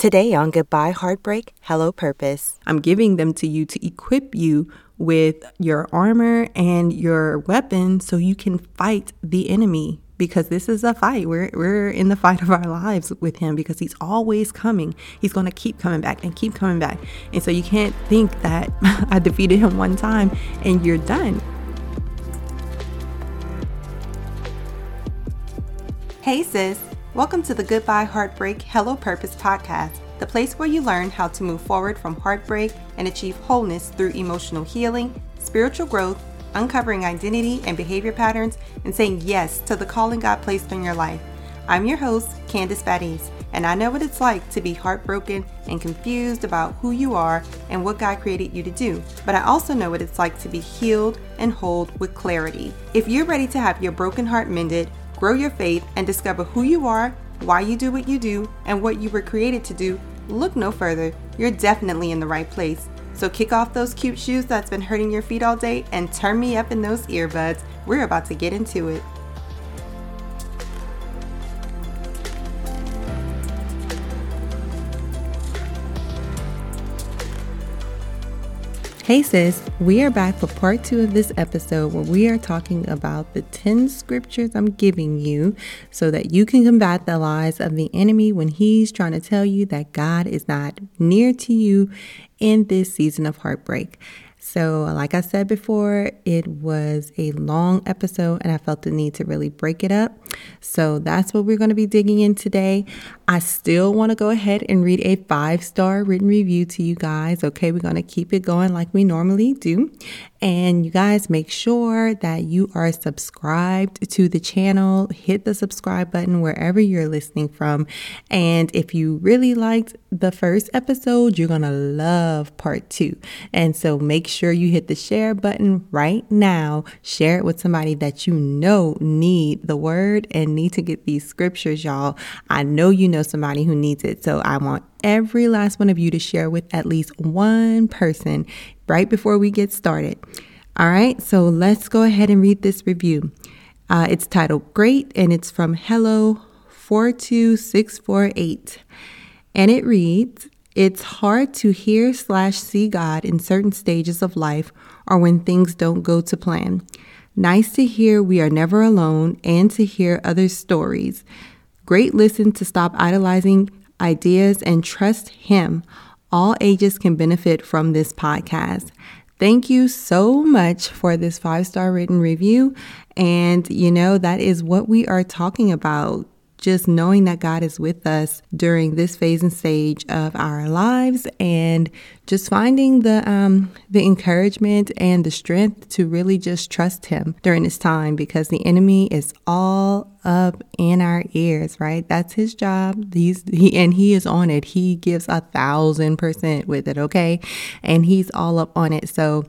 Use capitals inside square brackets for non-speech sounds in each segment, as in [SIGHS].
Today on Goodbye Heartbreak, Hello Purpose. I'm giving them to you to equip you with your armor and your weapons so you can fight the enemy because this is a fight. We're, we're in the fight of our lives with him because he's always coming. He's going to keep coming back and keep coming back. And so you can't think that [LAUGHS] I defeated him one time and you're done. Hey, sis. Welcome to the Goodbye Heartbreak Hello Purpose podcast, the place where you learn how to move forward from heartbreak and achieve wholeness through emotional healing, spiritual growth, uncovering identity and behavior patterns, and saying yes to the calling God placed on your life. I'm your host, Candice Baddies, and I know what it's like to be heartbroken and confused about who you are and what God created you to do. But I also know what it's like to be healed and hold with clarity. If you're ready to have your broken heart mended, grow your faith, and discover who you are, why you do what you do, and what you were created to do, look no further. You're definitely in the right place. So kick off those cute shoes that's been hurting your feet all day and turn me up in those earbuds. We're about to get into it. Hey sis, we are back for part two of this episode where we are talking about the 10 scriptures I'm giving you so that you can combat the lies of the enemy when he's trying to tell you that God is not near to you in this season of heartbreak. So, like I said before, it was a long episode and I felt the need to really break it up. So, that's what we're going to be digging in today. I still want to go ahead and read a five star written review to you guys. Okay, we're going to keep it going like we normally do. And you guys make sure that you are subscribed to the channel. Hit the subscribe button wherever you're listening from. And if you really liked the first episode, you're going to love part two. And so make sure you hit the share button right now. Share it with somebody that you know need the word and need to get these scriptures, y'all. I know you know somebody who needs it. So I want every last one of you to share with at least one person right before we get started. All right, so let's go ahead and read this review. Uh, it's titled Great and it's from Hello 42648. And it reads, it's hard to hear slash see God in certain stages of life or when things don't go to plan. Nice to hear we are never alone and to hear other stories. Great listen to stop idolizing ideas and trust Him. All ages can benefit from this podcast. Thank you so much for this five star written review. And, you know, that is what we are talking about just knowing that God is with us during this phase and stage of our lives and just finding the um, the encouragement and the strength to really just trust him during this time because the enemy is all up in our ears, right? That's his job. He's he and he is on it. He gives a thousand percent with it, okay? And he's all up on it. So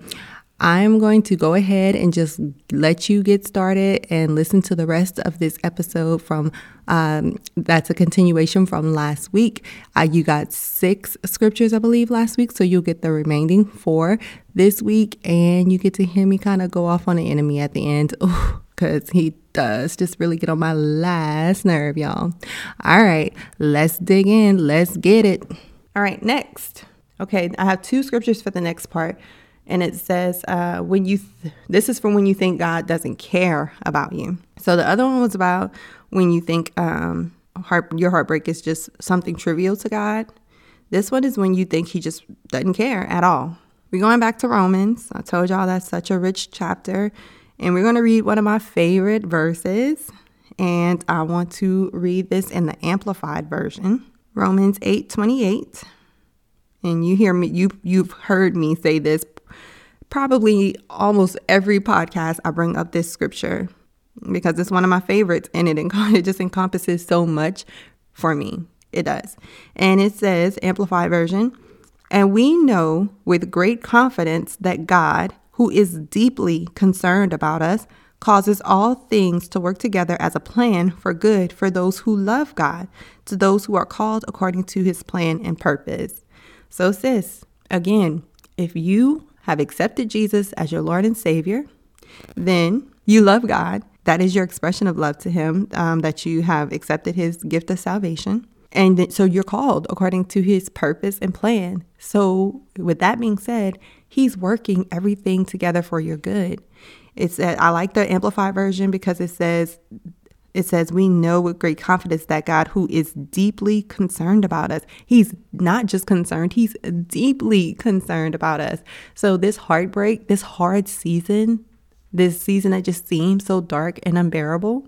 I'm going to go ahead and just let you get started and listen to the rest of this episode from um, that's a continuation from last week. Uh, you got six scriptures, I believe, last week, so you'll get the remaining four this week, and you get to hear me kind of go off on the enemy at the end. [LAUGHS] because he does just really get on my last nerve, y'all. All right, let's dig in. Let's get it. All right, next. Okay, I have two scriptures for the next part and it says uh, when you th- this is from when you think god doesn't care about you. So the other one was about when you think um, heart, your heartbreak is just something trivial to god. This one is when you think he just doesn't care at all. We're going back to romans. I told y'all that's such a rich chapter. And we're going to read one of my favorite verses. And i want to read this in the amplified version. Romans 8 28 and you hear me you you've heard me say this probably almost every podcast I bring up this scripture because it's one of my favorites and it, [LAUGHS] it just encompasses so much for me. It does. And it says, Amplified Version, and we know with great confidence that God, who is deeply concerned about us, causes all things to work together as a plan for good for those who love God, to those who are called according to his plan and purpose. So, sis, again, if you have accepted Jesus as your Lord and Savior, then you love God. That is your expression of love to Him, um, that you have accepted His gift of salvation. And so you're called according to his purpose and plan. So, with that being said, he's working everything together for your good. It's that I like the amplified version because it says it says we know with great confidence that God who is deeply concerned about us. He's not just concerned, he's deeply concerned about us. So this heartbreak, this hard season, this season that just seems so dark and unbearable,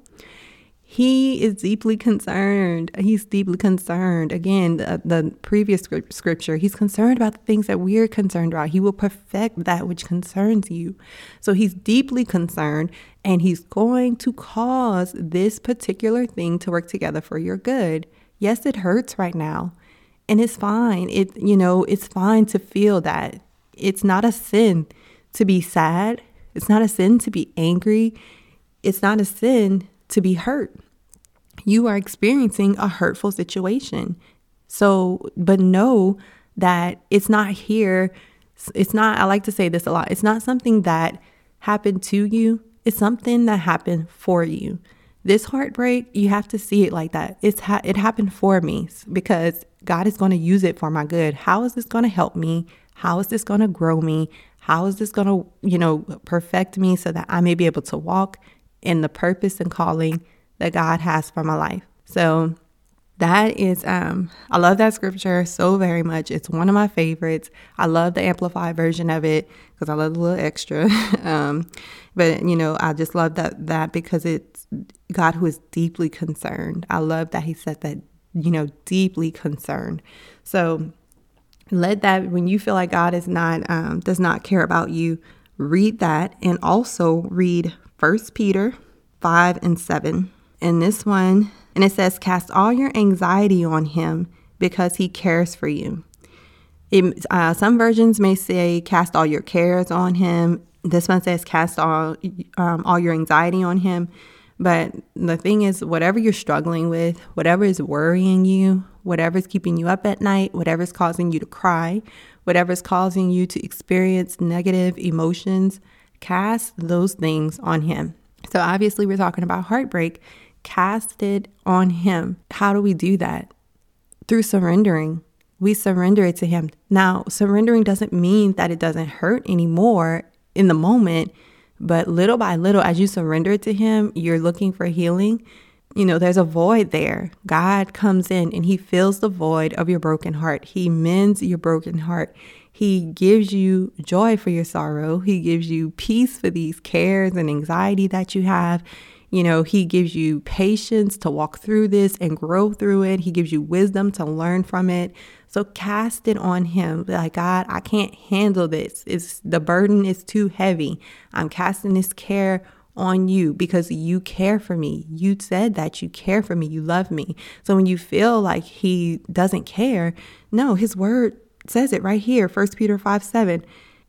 he is deeply concerned. He's deeply concerned. Again, the, the, previous scripture, he's concerned about the things that we're concerned about. He will perfect that which concerns you. So he's deeply concerned and he's going to cause this particular thing to work together for your good. Yes, it hurts right now. And it's fine. It you know, it's fine to feel that. It's not a sin to be sad. It's not a sin to be angry. It's not a sin to be hurt. You are experiencing a hurtful situation. So, but know that it's not here. It's not, I like to say this a lot. It's not something that happened to you, it's something that happened for you. This heartbreak, you have to see it like that. It's ha- it happened for me because God is going to use it for my good. How is this going to help me? How is this going to grow me? How is this going to, you know, perfect me so that I may be able to walk in the purpose and calling that God has for my life. So that is um I love that scripture so very much. It's one of my favorites. I love the amplified version of it because I love the little extra. [LAUGHS] um but you know, I just love that that because it's God who is deeply concerned. I love that he said that, you know, deeply concerned. So let that when you feel like God is not um, does not care about you, read that and also read First Peter 5 and 7. In this one, and it says, Cast all your anxiety on him because he cares for you. It, uh, some versions may say, Cast all your cares on him. This one says, Cast all, um, all your anxiety on him. But the thing is, whatever you're struggling with, whatever is worrying you, whatever is keeping you up at night, whatever is causing you to cry, whatever is causing you to experience negative emotions, cast those things on Him. So, obviously, we're talking about heartbreak. Cast it on Him. How do we do that? Through surrendering. We surrender it to Him. Now, surrendering doesn't mean that it doesn't hurt anymore in the moment, but little by little, as you surrender it to Him, you're looking for healing. You know, there's a void there. God comes in and He fills the void of your broken heart. He mends your broken heart. He gives you joy for your sorrow. He gives you peace for these cares and anxiety that you have. You know, He gives you patience to walk through this and grow through it. He gives you wisdom to learn from it. So cast it on Him. Like, God, I can't handle this. It's the burden is too heavy. I'm casting this care on you because you care for me. You said that you care for me. You love me. So when you feel like he doesn't care, no, his word says it right here, 1 Peter 5 7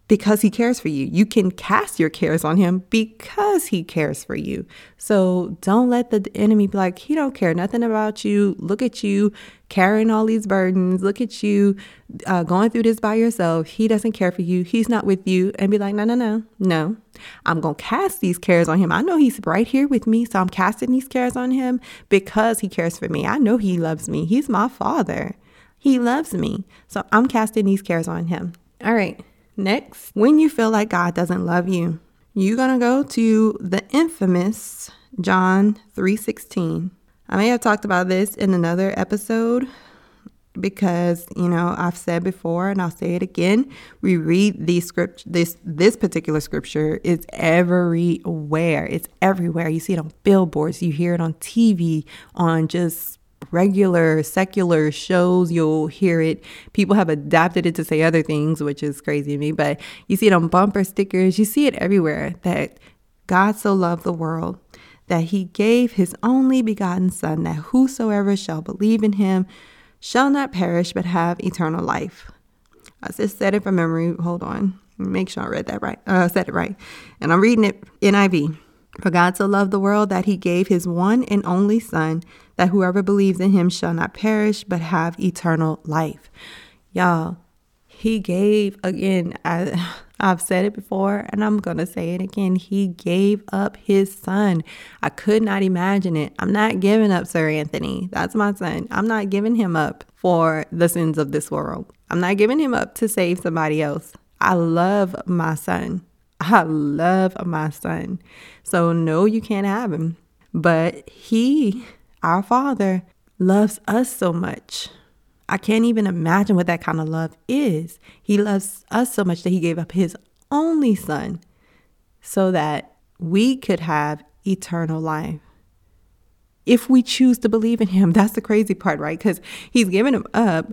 because he cares for you. You can cast your cares on him because he cares for you. So don't let the enemy be like, he don't care nothing about you. Look at you carrying all these burdens. Look at you uh, going through this by yourself. He doesn't care for you. He's not with you. And be like, no, no, no, no. I'm going to cast these cares on him. I know he's right here with me. So I'm casting these cares on him because he cares for me. I know he loves me. He's my father. He loves me. So I'm casting these cares on him. All right. Next, when you feel like God doesn't love you, you're going to go to the infamous John 3:16. I may have talked about this in another episode because, you know, I've said before and I'll say it again, we read these script this this particular scripture is everywhere. It's everywhere. You see it on billboards, you hear it on TV, on just regular secular shows, you'll hear it. People have adapted it to say other things, which is crazy to me, but you see it on bumper stickers, you see it everywhere that God so loved the world that he gave his only begotten Son, that whosoever shall believe in him shall not perish but have eternal life. I just said it from memory. Hold on. Make sure I read that right. Uh, said it right. And I'm reading it NIV. For God so loved the world that he gave his one and only Son, that whoever believes in him shall not perish, but have eternal life. Y'all, he gave, again, I, [LAUGHS] I've said it before and I'm going to say it again. He gave up his son. I could not imagine it. I'm not giving up Sir Anthony. That's my son. I'm not giving him up for the sins of this world. I'm not giving him up to save somebody else. I love my son. [LAUGHS] I love my son. So, no, you can't have him. But he, our father, loves us so much. I can't even imagine what that kind of love is. He loves us so much that he gave up his only son so that we could have eternal life. If we choose to believe in him, [LAUGHS] that's the crazy part, right? Because he's given him up,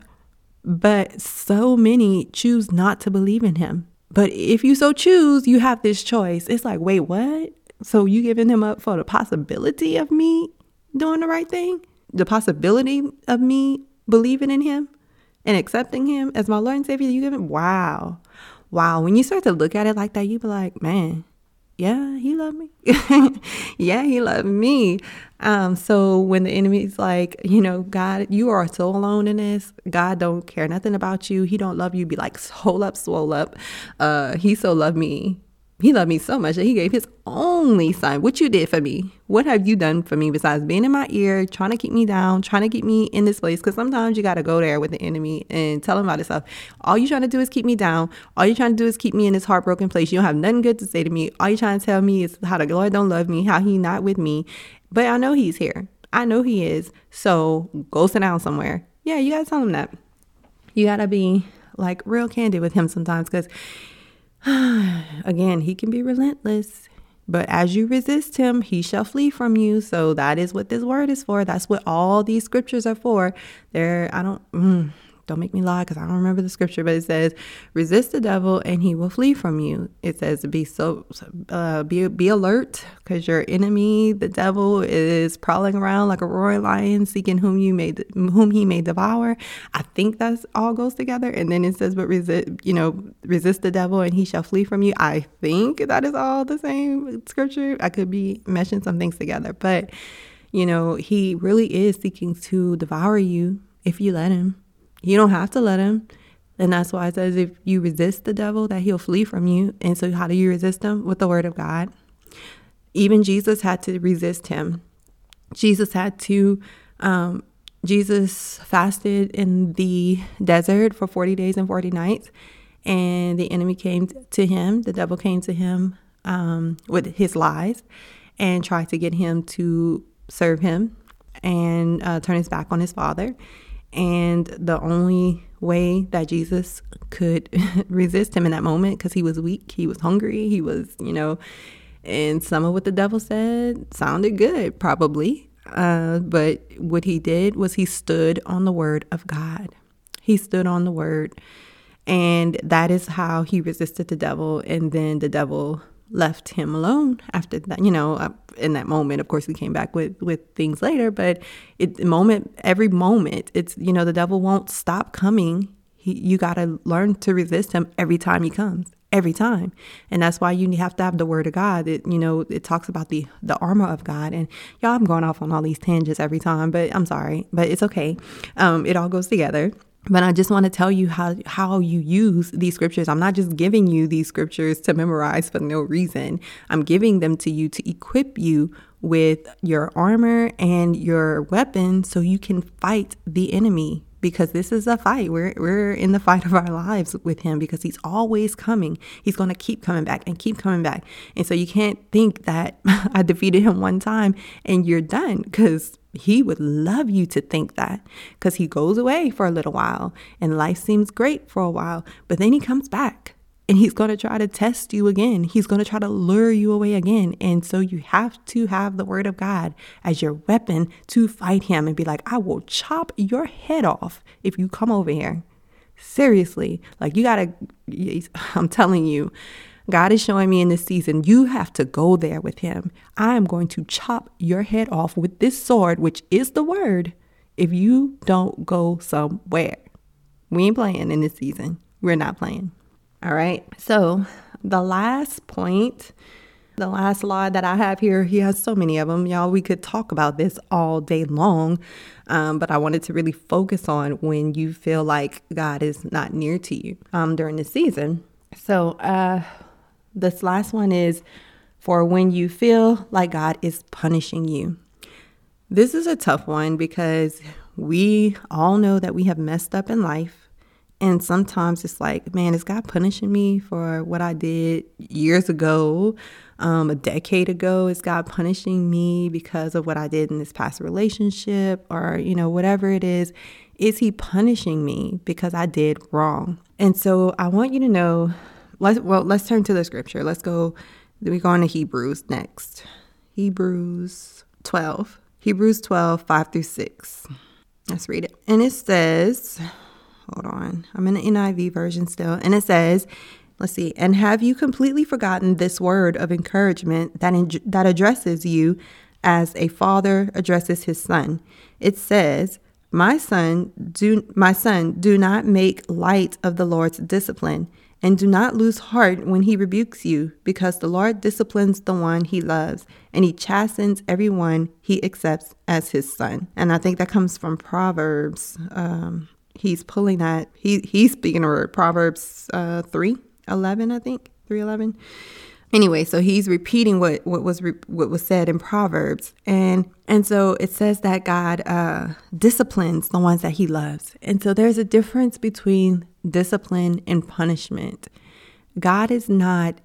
but so many choose not to believe in him. But if you so choose, you have this choice. It's like, wait, what? So you giving him up for the possibility of me doing the right thing? The possibility of me believing in him and accepting him as my Lord and Savior, you give him wow. Wow. When you start to look at it like that, you be like, man, yeah, he loved me. [LAUGHS] yeah, he loved me. Um, so when the enemy's like, you know, God, you are so alone in this. God don't care nothing about you. He don't love you. Be like, [LAUGHS] swole up, swole up. Uh, he so loved me he loved me so much that he gave his only son. What you did for me? What have you done for me besides being in my ear, trying to keep me down, trying to keep me in this place? Because sometimes you got to go there with the enemy and tell him about himself. All you're trying to do is keep me down. All you're trying to do is keep me in this heartbroken place. You don't have nothing good to say to me. All you're trying to tell me is how the Lord don't love me, how he not with me. But I know he's here. I know he is. So go sit down somewhere. Yeah, you got to tell him that. You got to be like real candid with him sometimes because [SIGHS] Again, he can be relentless. But as you resist him, he shall flee from you. So that is what this word is for. That's what all these scriptures are for. There, I don't. Mm, don't make me lie because I don't remember the scripture, but it says, "Resist the devil, and he will flee from you." It says, "Be so, uh, be be alert, because your enemy, the devil, is prowling around like a roaring lion, seeking whom you may whom he may devour." I think that's all goes together. And then it says, "But resist, you know, resist the devil, and he shall flee from you." I think that is all the same scripture. I could be meshing some things together, but you know, he really is seeking to devour you if you let him. You don't have to let him. And that's why it says if you resist the devil, that he'll flee from you. And so, how do you resist him? With the word of God. Even Jesus had to resist him. Jesus had to, um, Jesus fasted in the desert for 40 days and 40 nights. And the enemy came to him, the devil came to him um, with his lies and tried to get him to serve him and uh, turn his back on his father. And the only way that Jesus could [LAUGHS] resist him in that moment, because he was weak, he was hungry, he was, you know, and some of what the devil said sounded good, probably. Uh, but what he did was he stood on the word of God. He stood on the word. And that is how he resisted the devil. And then the devil left him alone after that. You know, uh, in that moment, of course, we came back with with things later. But it the moment every moment, it's you know the devil won't stop coming. He, you got to learn to resist him every time he comes every time and that's why you have to have the word of god it you know it talks about the the armor of god and y'all i'm going off on all these tangents every time but i'm sorry but it's okay um it all goes together but I just want to tell you how how you use these scriptures. I'm not just giving you these scriptures to memorize for no reason. I'm giving them to you to equip you with your armor and your weapon so you can fight the enemy because this is a fight. We're we're in the fight of our lives with him because he's always coming. He's going to keep coming back and keep coming back. And so you can't think that [LAUGHS] I defeated him one time and you're done cuz he would love you to think that because he goes away for a little while and life seems great for a while, but then he comes back and he's going to try to test you again. He's going to try to lure you away again. And so you have to have the word of God as your weapon to fight him and be like, I will chop your head off if you come over here. Seriously, like you got to, I'm telling you, God is showing me in this season, you have to go there with him. I am going to chop your head off with this sword, which is the word, if you don't go somewhere. We ain't playing in this season. We're not playing. All right. So, the last point, the last law that I have here, he has so many of them. Y'all, we could talk about this all day long. Um, but I wanted to really focus on when you feel like God is not near to you um, during this season. So, uh, this last one is for when you feel like God is punishing you. This is a tough one because we all know that we have messed up in life. And sometimes it's like, man, is God punishing me for what I did years ago, um, a decade ago? Is God punishing me because of what I did in this past relationship or, you know, whatever it is? Is He punishing me because I did wrong? And so I want you to know, let's, well, let's turn to the scripture. Let's go, we go on to Hebrews next. Hebrews 12. Hebrews 12, 5 through 6. Let's read it. And it says, hold on, I'm in the NIV version still. And it says, let's see, and have you completely forgotten this word of encouragement that, in, that addresses you as a father addresses his son? It says, my son, do my son, do not make light of the Lord's discipline, and do not lose heart when he rebukes you, because the Lord disciplines the one he loves, and he chastens everyone he accepts as his son. And I think that comes from Proverbs. Um, he's pulling that, he, he's speaking of Proverbs uh, 3 11, I think, 3 11 anyway so he's repeating what what was re- what was said in proverbs and and so it says that god uh, disciplines the ones that he loves and so there's a difference between discipline and punishment god is not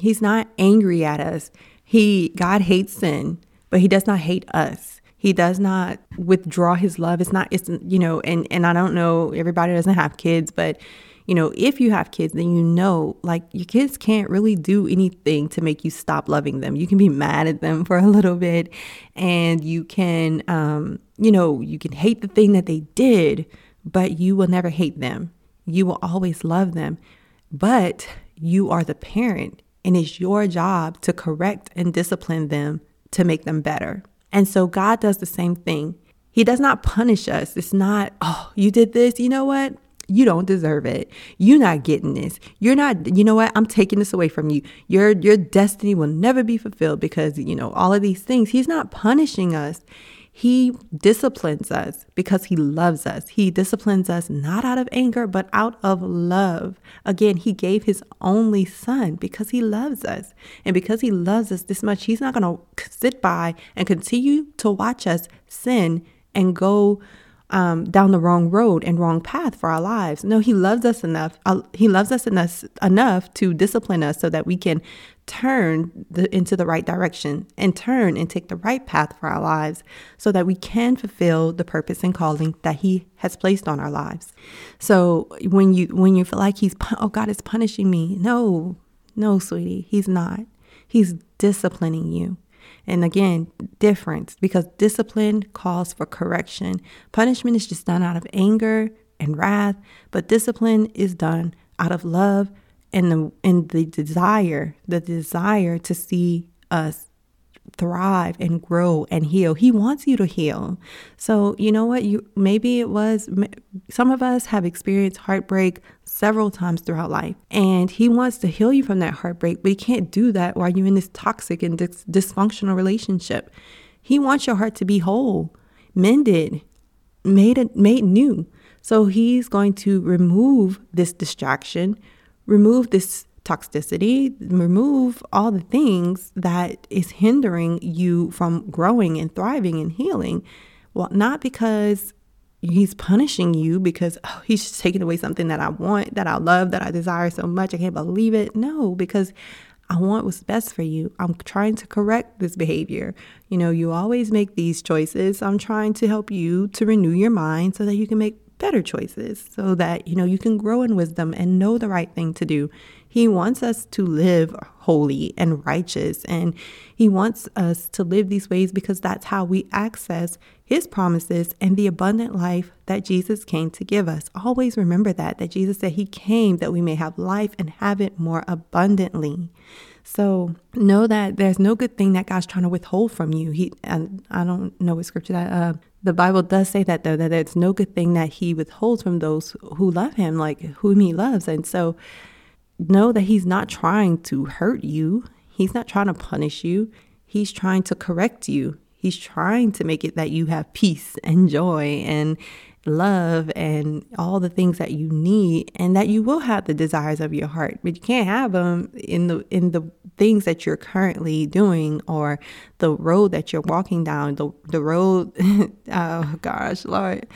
he's not angry at us he god hates sin but he does not hate us he does not withdraw his love it's not it's you know and and i don't know everybody doesn't have kids but you know, if you have kids, then you know, like your kids can't really do anything to make you stop loving them. You can be mad at them [LAUGHS] for a little bit and you can, um, you know, you can hate the thing that they did, but you will never hate them. You will always love them. But you are the parent and it's your job to correct and discipline them to make them better. And so God does the same thing. He does not punish us. It's not, oh, you did this. You know what? you don't deserve it. You're not getting this. You're not, you know what? I'm taking this away from you. Your your destiny will never be fulfilled because, you know, all of these things. He's not punishing us. He disciplines us because he loves us. He disciplines us not out of anger, but out of love. Again, he gave his only son because he loves us. And because he loves us this much, he's not going to sit by and continue to watch us sin and go um, down the wrong road and wrong path for our lives. No, He loves us enough. Uh, he loves us enough, enough to discipline us so that we can turn the, into the right direction and turn and take the right path for our lives so that we can fulfill the purpose and calling that he has placed on our lives. So when you when you feel like he's oh God is punishing me, no. No, sweetie, he's not. He's disciplining you. And again, difference because discipline calls for correction. Punishment is just done out of anger and wrath, but discipline is done out of love and the and the desire, the desire to see us thrive and grow and heal. He wants you to heal. So, you know what? You maybe it was some of us have experienced heartbreak several times throughout life, and he wants to heal you from that heartbreak, but he can't do that while you're in this toxic and dis- dysfunctional relationship. He wants your heart to be whole, mended, made it made new. So he's going to remove this distraction, remove this toxicity, remove all the things that is hindering you from growing and thriving and healing. Well, not because he's punishing you because oh, he's taking away something that I want, that I love, that I desire so much. I can't believe it. No, because I want what's best for you. I'm trying to correct this behavior. You know, you always make these choices. I'm trying to help you to renew your mind so that you can make better choices so that you know you can grow in wisdom and know the right thing to do. He wants us to live holy and righteous and he wants us to live these ways because that's how we access his promises and the abundant life that Jesus came to give us. Always remember that that Jesus said he came that we may have life and have it more abundantly so know that there's no good thing that God's trying to withhold from you. He and I don't know what scripture that uh, the Bible does say that though that it's no good thing that He withholds from those who love Him, like whom He loves. And so know that He's not trying to hurt you. He's not trying to punish you. He's trying to correct you. He's trying to make it that you have peace and joy and love and all the things that you need and that you will have the desires of your heart but you can't have them in the in the things that you're currently doing or the road that you're walking down the the road [LAUGHS] oh gosh lord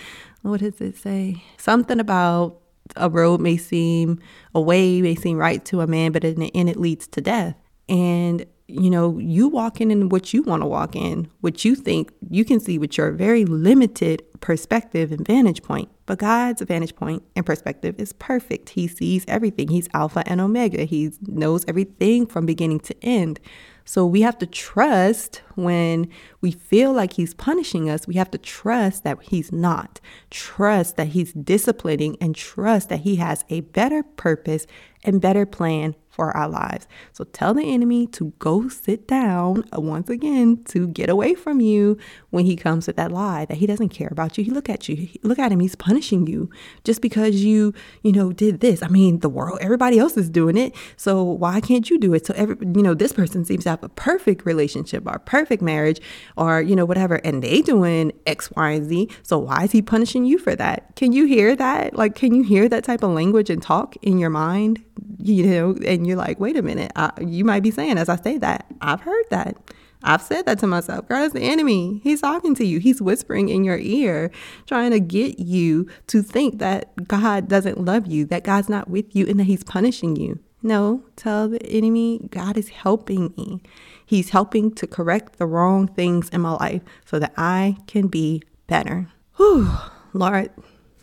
what does it say? Something about a road may seem a way may seem right to a man but in the end it leads to death. And you know, you walking in what you want to walk in, what you think you can see with your very limited perspective and vantage point. But God's vantage point and perspective is perfect. He sees everything. He's Alpha and Omega. He knows everything from beginning to end. So we have to trust when we feel like he's punishing us, we have to trust that he's not. Trust that he's disciplining and trust that he has a better purpose and better plan for our lives. So tell the enemy to go sit down once again to get away from you when he comes with that lie that he doesn't care about you. He look at you, he, look at him, he's punishing you just because you, you know, did this. I mean, the world, everybody else is doing it. So why can't you do it? So every, you know, this person seems to have a perfect relationship or perfect marriage or, you know, whatever, and they doing X, Y, and Z. So why is he punishing you for that? Can you hear that? Like, can you hear that type of language and talk in your mind? You know, and you're like, wait a minute, I, you might be saying, as I say that, I've heard that. I've said that to myself. God is the enemy. He's talking to you. He's whispering in your ear, trying to get you to think that God doesn't love you, that God's not with you, and that He's punishing you. No, tell the enemy, God is helping me. He's helping to correct the wrong things in my life so that I can be better. Whew, Lord.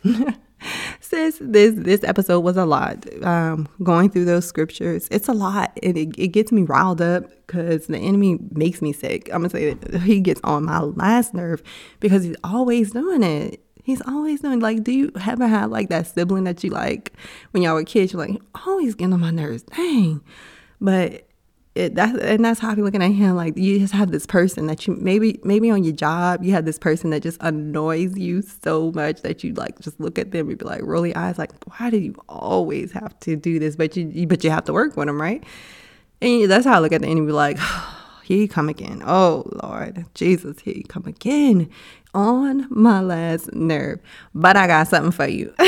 [LAUGHS] [LAUGHS] Sis, this this episode was a lot. Um, going through those scriptures, it's a lot, and it, it gets me riled up because the enemy makes me sick. I'm gonna say that he gets on my last nerve because he's always doing it. He's always doing like, do you ever have like that sibling that you like when y'all were kids? You're like, always getting on my nerves. Dang, but it, that, and that's how I be looking at him. Like you just have this person that you maybe maybe on your job you have this person that just annoys you so much that you like just look at them and be like rolling eyes like why do you always have to do this? But you but you have to work with them, right? And that's how I look at the enemy. Like oh, [SIGHS] he come again. Oh Lord Jesus, here he come again on my last nerve. But I got something for you. [LAUGHS]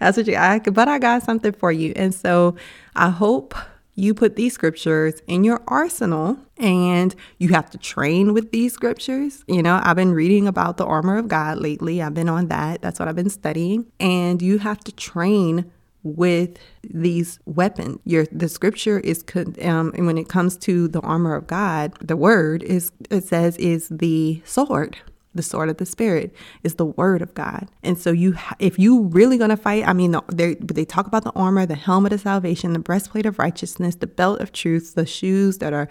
that's what you. I but I got something for you, and so I hope you put these scriptures in your arsenal and you have to train with these scriptures. You know, I've been reading about the armor of God lately. I've been on that. That's what I've been studying. And you have to train with these weapons. Your the scripture is um, and when it comes to the armor of God, the word is it says is the sword the sword of the spirit is the word of God. And so you if you really going to fight, I mean they they talk about the armor, the helmet of salvation, the breastplate of righteousness, the belt of truth, the shoes that are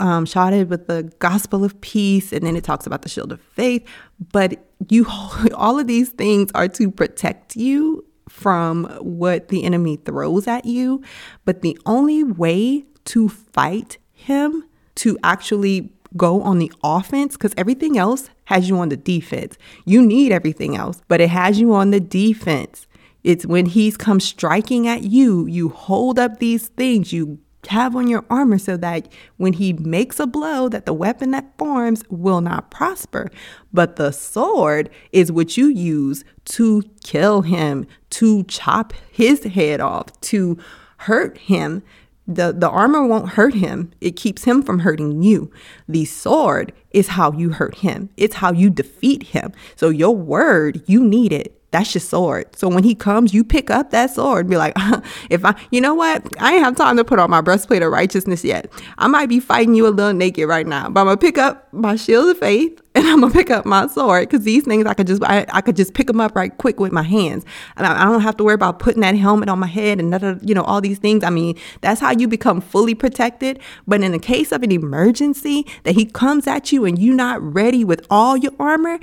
um, shotted with the gospel of peace, and then it talks about the shield of faith, but you [LAUGHS] all of these things are to protect you from what the enemy throws at you, but the only way to fight him to actually go on the offense because everything else has you on the defense. You need everything else, but it has you on the defense. It's when he's come striking at you, you hold up these things, you have on your armor so that when he makes a blow that the weapon that forms will not prosper but the sword is what you use to kill him to chop his head off to hurt him the, the armor won't hurt him. It keeps him from hurting you. The sword is how you hurt him. It's how you defeat him. So your word, you need it. That's your sword. So when he comes, you pick up that sword. And be like, [LAUGHS] if I, you know what? I ain't have time to put on my breastplate of righteousness yet. I might be fighting you a little naked right now, but I'm gonna pick up my shield of faith [LAUGHS] and I'm gonna pick up my sword because these things I could just I, I could just pick them up right quick with my hands, and I, I don't have to worry about putting that helmet on my head and you know all these things. I mean, that's how you become fully protected. But in the case of an emergency that he comes at you and you're not ready with all your armor,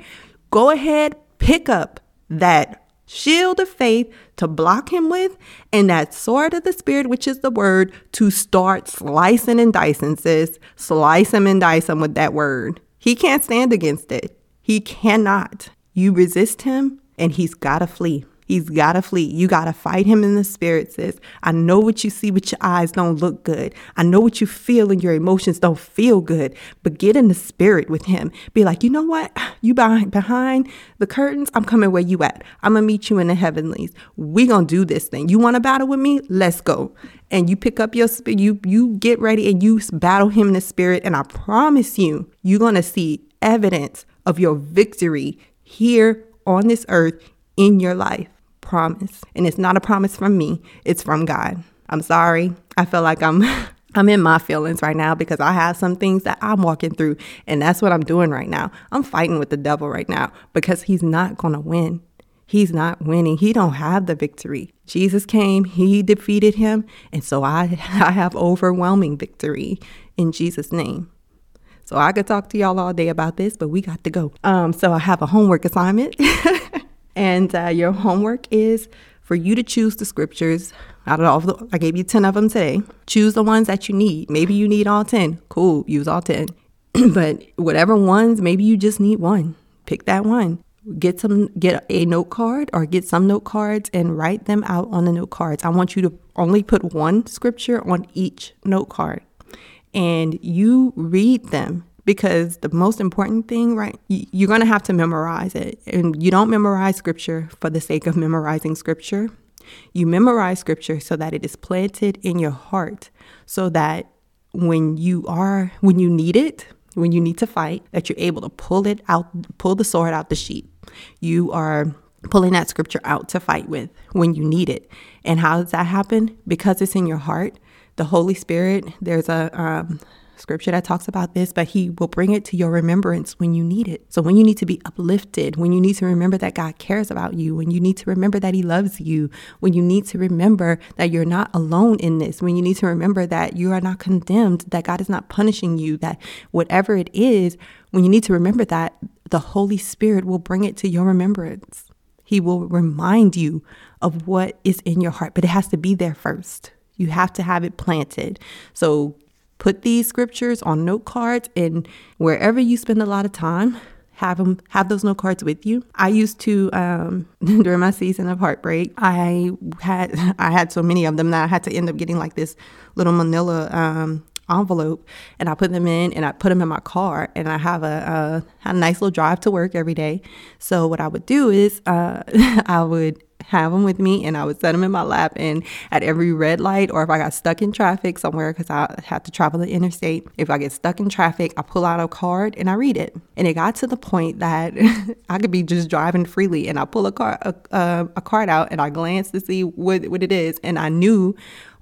go ahead pick up that shield of faith to block him with, and that sword of the spirit, which is the word, to start slicing and dicing, sis. Slice him and dice him with that word. He can't stand against it. He cannot. You resist him, and he's got to flee. He's got to flee. You got to fight him in the spirit, sis. I know what you see with your eyes don't look good. I know what you feel and your emotions don't feel good, but get in the spirit with him. Be like, you know what? [SIGHS] You behind, behind the curtains, I'm coming where you at. I'm going to meet you in the heavenlies. we going to do this thing. You want to battle with me? Let's go. And you pick up your, spirit, you, you get ready and you battle him in the spirit. And I promise you, you're going to see evidence of your victory here on this earth in your life promise. And it's not a promise from me, it's from God. I'm sorry. I feel like I'm [LAUGHS] I'm in my feelings right now because I have some things that I'm walking through and that's what I'm doing right now. I'm fighting with the devil right now because he's not going to win. He's not winning. He don't have the victory. Jesus came, he defeated him, and so I [LAUGHS] I have overwhelming victory in Jesus name. So I could talk to y'all all day about this, but we got to go. Um so I have a homework assignment. [LAUGHS] And uh, your homework is for you to choose the scriptures out of all the, I gave you 10 of them today. Choose the ones that you need. Maybe you need all 10. Cool, use all 10. [CLEARS THROAT] but whatever ones, maybe you just need one. Pick that one. Get some get a note card or get some note cards and write them out on the note cards. I want you to only put one scripture on each note card. And you read them because the most important thing, right, you're going to have to memorize it. And you don't memorize scripture for the sake of memorizing scripture. You memorize scripture so that it is planted in your heart, so that when you are, when you need it, when you need to fight, that you're able to pull it out, pull the sword out the sheet. You are pulling that scripture out to fight with when you need it. And how does that happen? Because it's in your heart. The Holy Spirit, there's a, um, scripture that talks about this, but He will bring it to your remembrance when you need it. So, when you need to be uplifted, when you need to remember that God cares about you, when you need to remember that He loves you, when you need to remember that you're not alone in this, when you need to remember that you are not condemned, that God is not punishing you, that whatever it is, when you need to remember that, the Holy Spirit will bring it to your remembrance. He will remind you of what is in your heart, but it has to be there first. You have to have it planted. So put these scriptures on note cards and wherever you spend a lot of time have them have those note cards with you i used to um, [LAUGHS] during my season of heartbreak i had i had so many of them that i had to end up getting like this little manila um, envelope and I put them in and I put them in my car and I have a, a, a nice little drive to work every day. So what I would do is uh, [LAUGHS] I would have them with me and I would set them in my lap. And at every red light, or if I got stuck in traffic somewhere because I had to travel the interstate, if I get stuck in traffic, I pull out a card and I read it. And it got to the point that [LAUGHS] I could be just driving freely and I pull a, car, a, a, a card out and I glance to see what, what it is. And I knew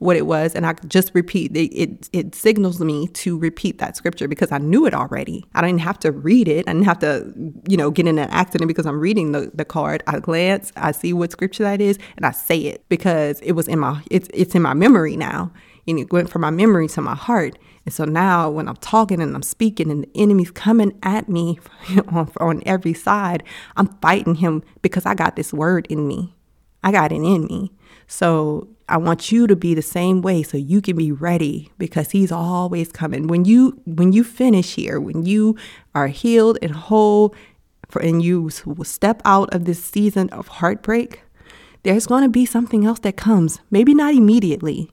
what it was and I just repeat it, it it signals me to repeat that scripture because I knew it already. I didn't have to read it. I didn't have to, you know, get in an accident because I'm reading the, the card. I glance, I see what scripture that is, and I say it because it was in my it's it's in my memory now. And it went from my memory to my heart. And so now when I'm talking and I'm speaking and the enemy's coming at me [LAUGHS] on, on every side, I'm fighting him because I got this word in me. I got it in me. So I want you to be the same way so you can be ready because he's always coming. When you when you finish here, when you are healed and whole for, and you step out of this season of heartbreak, there's going to be something else that comes. Maybe not immediately,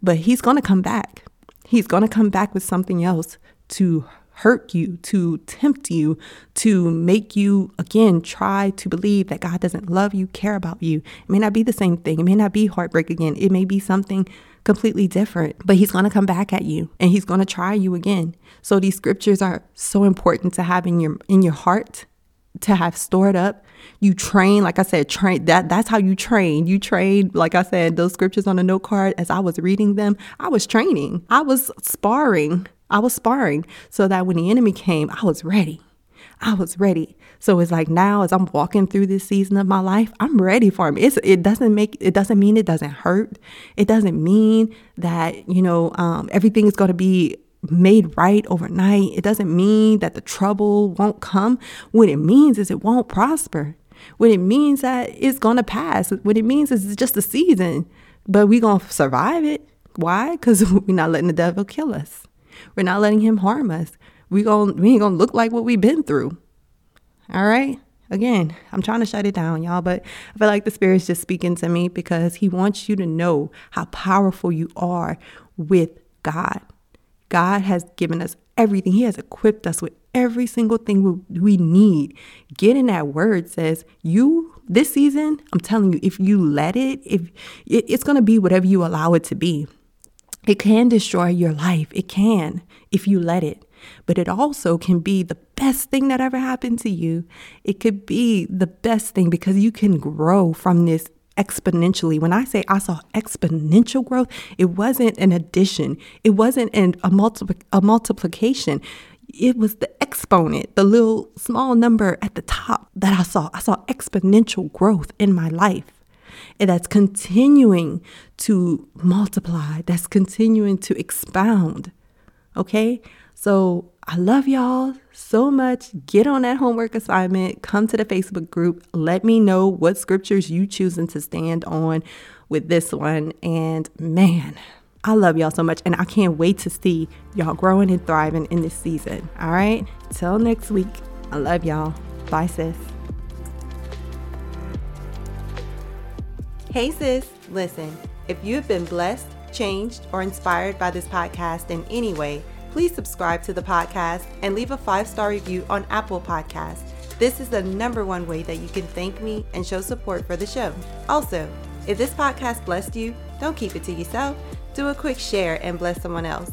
but he's going to come back. He's going to come back with something else to hurt you, to tempt you, to make you, again, try to believe that God doesn't love you, care about you. It may not be the same thing. It may not be heartbreak again. It may be something completely different, but he's going to come back at you and he's going to try you again. So these scriptures are so important to have in your in your heart to have stored up. You train, like I said, train that that's how you train. You train, like I said, those scriptures on a note card as I was reading them, I was training. I was sparring I was sparring so that when the enemy came, I was ready. I was ready. So it's like now as I'm walking through this season of my life, I'm ready for him. It's, it doesn't make it doesn't mean it doesn't hurt. It doesn't mean that you know um, everything is going to be made right overnight. It doesn't mean that the trouble won't come. What it means is it won't prosper. What it means that it's going to pass. What it means is it's just a season, but we're going to survive it. Why? Because [LAUGHS] we're not letting the devil kill us. We're not letting him harm us. We gon' we ain't gonna look like what we've been through. All right. Again, I'm trying to shut it down, y'all, but I feel like the Spirit's just speaking to me because He wants you to know how powerful you are with God. God has given us everything, He has equipped us with every single thing we need. Getting that word says, You, this season, I'm telling you, if you let it, if it, it's going to be whatever you allow it to be. It can destroy your life. It can if you let it. But it also can be the best thing that ever happened to you. It could be the best thing because you can grow from this exponentially. When I say I saw exponential growth, it wasn't an addition, it wasn't an, a, multipli- a multiplication. It was the exponent, the little small number at the top that I saw. I saw exponential growth in my life. That's continuing to multiply, that's continuing to expound. Okay? So I love y'all so much. Get on that homework assignment. Come to the Facebook group. Let me know what scriptures you choosing to stand on with this one. And man, I love y'all so much. And I can't wait to see y'all growing and thriving in this season. All right. Till next week. I love y'all. Bye, sis. Hey, sis. Listen, if you've been blessed, changed, or inspired by this podcast in any way, please subscribe to the podcast and leave a five star review on Apple Podcasts. This is the number one way that you can thank me and show support for the show. Also, if this podcast blessed you, don't keep it to yourself. Do a quick share and bless someone else.